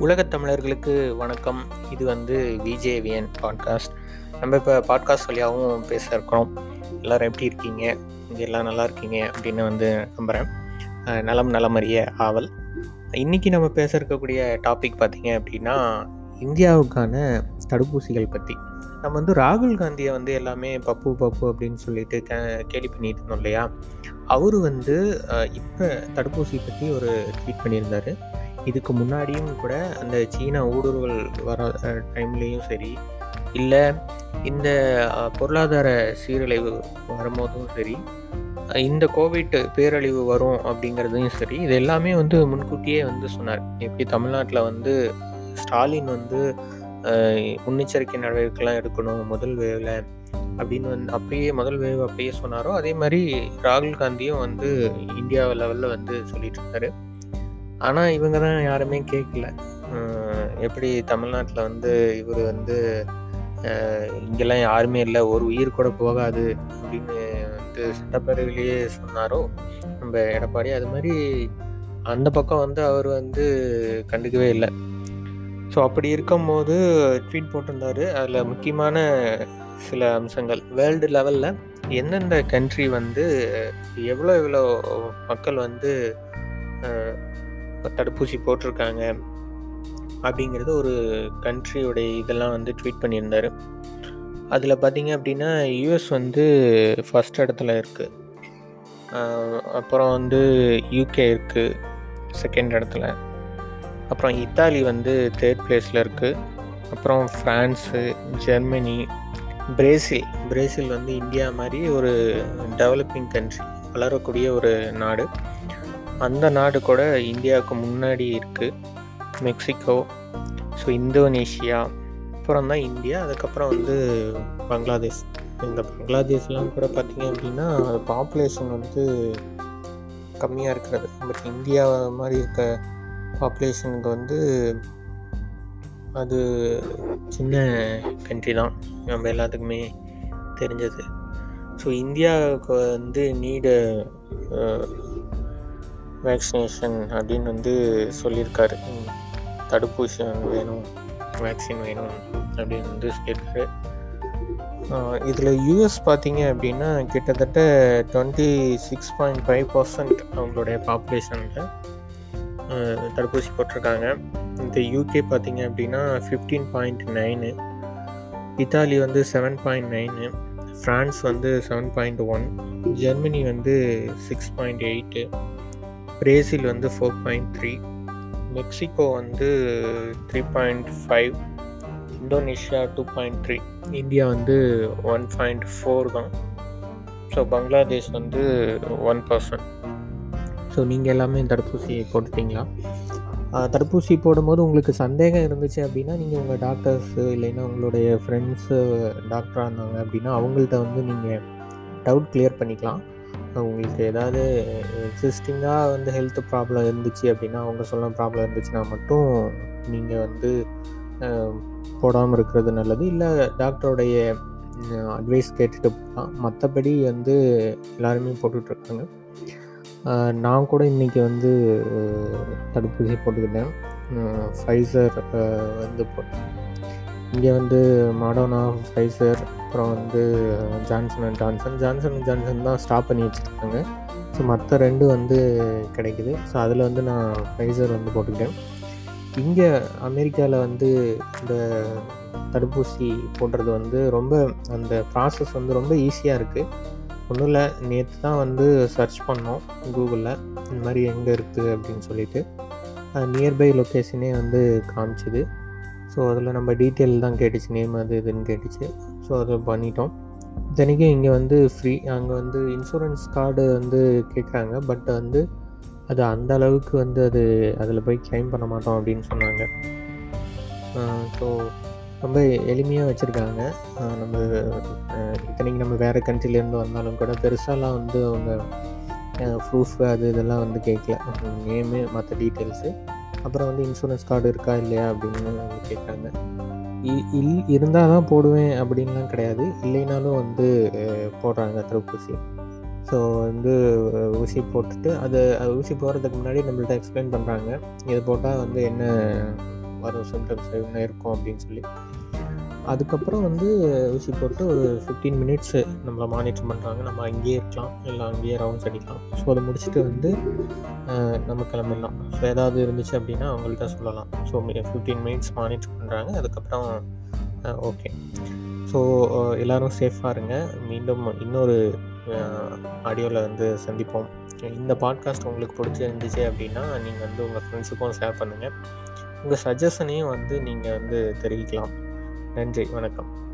உலகத் தமிழர்களுக்கு வணக்கம். இது வந்து விஜேவிஎன் பாட்காஸ்ட். நம்ம இப்போ பாட்காஸ்ட் வழியாகவும் பேச இருக்கிறோம். எல்லோரும் எப்படி இருக்கீங்க? இங்கே எல்லாம் நல்லா இருக்கீங்க அப்படின்னு வந்து நம்புகிறேன் நலம் நலமறிய ஆவல். இன்றைக்கி நம்ம பேச இருக்கக்கூடிய டாபிக் பார்த்திங்க அப்படின்னா இந்தியாவுக்கான தடுப்பூசிகள் பற்றி நம்ம வந்து ராகுல் காந்தியை வந்து எல்லாமே பப்பு பப்பு அப்படின்னு சொல்லிட்டு கே கேலி பண்ணிட்டு இருந்தோம் இல்லையா? அவர் வந்து இப்போ தடுப்பூசி பற்றி ஒரு ட்வீட் பண்ணியிருந்தார். இதுக்கு முன்னாடியும் கூட அந்த சீனா ஊடுருவல் வர டைம்லேயும் சரி இல்லை இந்த பொருளாதார சீரழிவு வரும்போதும் சரி இந்த கோவிட் பேரழிவு வரும் அப்படிங்கிறதையும் சரி இது எல்லாமே வந்து முன்கூட்டியே வந்து சொன்னார். எப்படி தமிழ்நாட்டில் வந்து ஸ்டாலின் வந்து முன்னெச்சரிக்கை நடவடிக்கைலாம் எடுக்கணும் முதல் வேவில் அப்படின்னு வந்து அப்பயே முதல் வேவ் அப்பயே சொன்னாரோ அதே மாதிரி ராகுல் காந்தியும் வந்து இந்தியா லெவலில் வந்து சொல்லிட்டு இருந்தாரு ஆனால் இவங்க தான் யாருமே கேட்கல எப்படி தமிழ்நாட்டில் வந்து இவர் வந்து இங்கெல்லாம் யாருமே இல்லை ஒரு உயிர் கூட போகாது அப்படின்னு வந்து சட்டப்பேரவையிலேயே சொன்னாரோ நம்ம எடப்பாடி அது மாதிரி அந்த பக்கம் வந்து அவர் வந்து கண்டுக்கவே இல்லை. ஸோ அப்படி இருக்கும்போது ட்வீட் போட்டிருந்தாரு. அதில் முக்கியமான சில அம்சங்கள். வேர்ல்டு லெவலில் எந்தெந்த கண்ட்ரி வந்து எவ்வளோ எவ்வளோ மக்கள் வந்து தடுப்பூசி போட்டிருக்காங்க அப்படிங்கிறது ஒரு கண்ட்ரியோடைய இதெல்லாம் வந்து ட்வீட் பண்ணியிருந்தார். அதில் பார்த்தீங்க அப்படின்னா யூஎஸ் வந்து ஃபஸ்ட் இடத்துல இருக்குது அப்புறம் வந்து யூகே இருக்குது செகண்ட் இடத்துல. அப்புறம் இத்தாலி வந்து தேர்ட் பிளேஸில் இருக்குது அப்புறம் ஃப்ரான்ஸு ஜெர்மனி பிரேசில் பிரேசில் வந்து இந்தியா மாதிரி ஒரு டெவலப்பிங் கண்ட்ரி வளரக்கூடிய ஒரு நாடு. அந்த நாடு கூட இந்தியாவுக்கு முன்னாடி இருக்குது மெக்சிகோ ஸோ இந்தோனேஷியா அப்புறம் தான் இந்தியா அதுக்கப்புறம் வந்து பங்களாதேஷ். இந்த பங்களாதேஷ்லாம் கூட பார்த்திங்க அப்படின்னா பாப்புலேஷன் வந்து கம்மியாக இருக்கிறது. பட் இந்தியா மாதிரி இருக்க பாப்புலேஷனுக்கு வந்து அது சின்ன கண்ட்ரி தான். நம்ம எல்லாத்துக்குமே தெரிஞ்சது. ஸோ இந்தியாவுக்கு வந்து நீடு வேக்சினேஷன் அப்படின்னு வந்து சொல்லியிருக்காரு. தடுப்பூசி வேணும் வேக்சின் வேணும் அப்படின்னு வந்து சொல்லியிருக்காரு. இதில் யூஎஸ் பார்த்தீங்க அப்படின்னா கிட்டத்தட்ட twenty six point five percent அவங்களுடைய பாப்புலேஷனில் தடுப்பூசி போட்டிருக்காங்க. இந்த யூகே பார்த்தீங்க அப்படின்னா ஃபிஃப்டீன் பாயிண்ட் நைனு இத்தாலி வந்து செவன் பாயிண்ட் நைனு ஃப்ரான்ஸ் வந்து செவன் பாயிண்ட் ஒன் ஜெர்மனி வந்து சிக்ஸ் பாயிண்ட் எயிட்டு பிரேசில் வந்து ஃபோர் பாயிண்ட் த்ரீ மெக்சிகோ வந்து three point five Indonesia two point three India வந்து ஒன் பாயிண்ட் ஃபோர் தான். So Bangladesh வந்து one percent so நீங்கள் எல்லாமே தடுப்பூசி போட்டுட்டீங்களா? தடுப்பூசி போடும்போது உங்களுக்கு சந்தேகம் இருந்துச்சு அப்படின்னா நீங்கள் உங்கள் டாக்டர்ஸு இல்லைன்னா உங்களுடைய ஃப்ரெண்ட்ஸு டாக்டராக இருந்தாங்க அப்படின்னா அவங்கள்ட்ட வந்து நீங்கள் டவுட் கிளியர் பண்ணிக்கலாம். உங்களுக்கு ஏதாவது எக்ஸிஸ்டிங்காக வந்து ஹெல்த் ப்ராப்ளம் இருந்துச்சு அப்படின்னா அவங்க சொன்ன ப்ராப்ளம் இருந்துச்சுன்னா மட்டும் நீங்கள் வந்து போடாமல் இருக்கிறது நல்லது. இல்லை டாக்டருடைய அட்வைஸ் கேட்டுட்டு போகலாம் மற்றபடி வந்து எல்லாருமே போட்டுட்ருக்காங்க நான் கூட இன்றைக்கி வந்து தடுப்பூசி போட்டுக்கிட்டேன். ஃபைசர் வந்து போட்டேன். இங்கே வந்து மாடோனா ஃபைசர் அப்புறம் வந்து Johnson and Johnson Johnson and Johnson தான் ஸ்டாப் பண்ணி வச்சுருக்காங்க. ஸோ மற்ற ரெண்டு வந்து கிடைக்குது. ஸோ அதில் வந்து நான் ஃபைசர் வந்து போட்டுக்கிட்டேன். இங்கே அமெரிக்காவில் வந்து இந்த தடுப்பூசி போடுறது வந்து ரொம்ப அந்த ப்ராசஸ் வந்து ரொம்ப ஈஸியாக இருக்குது ஒன்றும் இல்லை நேற்று தான் வந்து சர்ச் பண்ணோம் கூகுளில் இந்த மாதிரி எங்கே இருக்குது அப்படின்னு சொல்லிட்டு. நியர்பை லொக்கேஷனே வந்து காமிச்சிது. ஸோ அதில் நம்ம டீட்டெயில் தான் கேட்டுச்சு நேம் அது இதுன்னு கேட்டுச்சு. ஸோ அதை பண்ணிட்டோம். இத்தனைக்கும் இங்கே வந்து ஃப்ரீ அங்கே வந்து இன்சூரன்ஸ் கார்டு வந்து கேட்குறாங்க. பட் வந்து அது அந்த அளவுக்கு வந்து அது அதில் போய் க்ளைம் பண்ண மாட்டோம் அப்படின்னு சொன்னாங்க. ஸோ ரொம்ப எளிமையாக வச்சுருக்காங்க. நம்ம இத்தனைக்கு நம்ம வேறு கண்ட்ரிலேருந்து வந்தாலும் கூட பெருசாலாம் வந்து அவங்க ப்ரூஃப் அது இதெல்லாம் வந்து கேட்கல. நேமு மற்ற டீட்டெயில்ஸு அப்புறம் வந்து இன்சூரன்ஸ் கார்டு இருக்கா இல்லையா அப்படின்னு அவங்க கேட்டாங்க. இல் இருந்தால் தான் போடுவேன் அப்படின்லாம் கிடையாது. இல்லைனாலும் வந்து போடுறாங்க தடுப்பூசி ஸோ வந்து ஊசி போட்டுட்டு அது அது ஊசி போடுறதுக்கு முன்னாடி நம்மள்ட்ட எக்ஸ்பிளைன் பண்ணுறாங்க இது போட்டால் வந்து என்ன வரும் சிம்டம்ஸ் என்ன இருக்கும் அப்படின்னு சொல்லி. அதுக்கப்புறம் வந்து ஊசி போட்டு ஒரு ஃபிஃப்டீன் மினிட்ஸு நம்மளை மானிட்டர் பண்ணுறாங்க நம்ம அங்கேயே இருக்கலாம். இல்லை அங்கேயே ரவுண்ட்ஸ் அடிக்கலாம். ஸோ அதை முடிச்சுட்டு வந்து நம்ம கிளம்பிடலாம் ஸோ ஏதாவது இருந்துச்சு அப்படின்னா அவங்கள்ட்ட சொல்லலாம். ஸோ ஃபிஃப்டீன் மினிட்ஸ் மானிட்டர் பண்ணுறாங்க அதுக்கப்புறம் ஓகே ஸோ எல்லோரும் சேஃபாக இருங்க. மீண்டும் இன்னொரு ஆடியோவில் வந்து சந்திப்போம். இந்த பாட்காஸ்ட் உங்களுக்கு பிடிச்சிருந்துச்சு அப்படின்னா நீங்கள் வந்து உங்கள் ஃப்ரெண்ட்ஸுக்கும் ஷேர் பண்ணுங்கள் உங்கள் சஜஷனையும் வந்து நீங்கள் வந்து தெரிவிக்கலாம். நன்றி வணக்கம்.